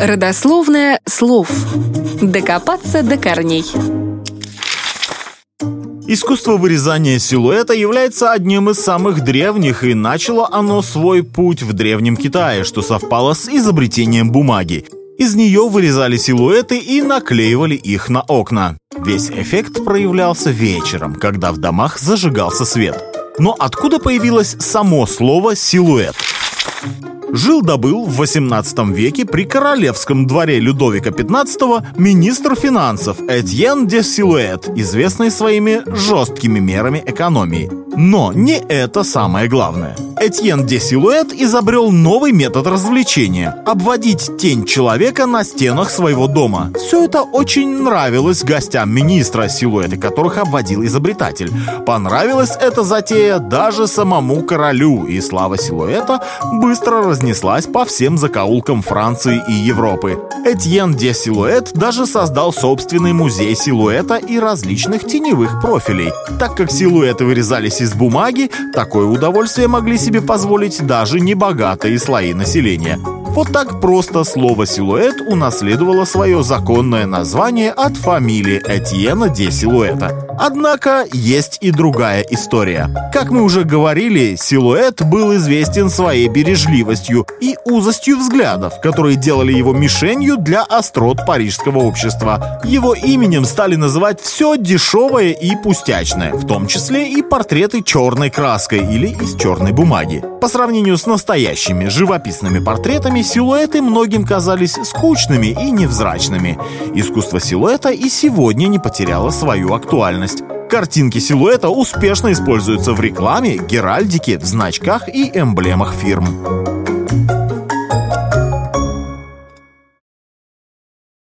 Родословное слов. Докопаться до корней. Искусство вырезания силуэта является одним из самых древних, и начало оно свой путь в Древнем Китае, что совпало с изобретением бумаги. Из нее вырезали силуэты и наклеивали их на окна. Весь эффект проявлялся вечером, когда в домах зажигался свет. Но откуда появилось само слово «силуэт»? Жил-добыл в 18 веке при королевском дворе Людовика XV министр финансов Этьен де Силуэт, известный своими жесткими мерами экономии. Но не это самое главное. Этьен де Силуэт изобрел новый метод развлечения – обводить тень человека на стенах своего дома. Все это очень нравилось гостям министра, силуэты которых обводил изобретатель. Понравилась эта затея даже самому королю, и слава силуэта быстро разнеслась по всем закоулкам Франции и Европы. Этьен де Силуэт даже создал собственный музей силуэта и различных теневых профилей. Так как силуэты вырезались из бумаги, такое удовольствие могли себе позволить даже небогатые слои населения. Вот так просто слово «силуэт» унаследовало свое законное название от фамилии Этьена де Силуэта. Однако есть и другая история. Как мы уже говорили, силуэт был известен своей бережливостью и узостью взглядов, которые делали его мишенью для острот парижского общества. Его именем стали называть все дешевое и пустячное, в том числе и портреты черной краской или из черной бумаги. По сравнению с настоящими живописными портретами, силуэты многим казались скучными и невзрачными. Искусство силуэта и сегодня не потеряло свою актуальность. Картинки силуэта успешно используются в рекламе, геральдике, в значках и эмблемах фирм.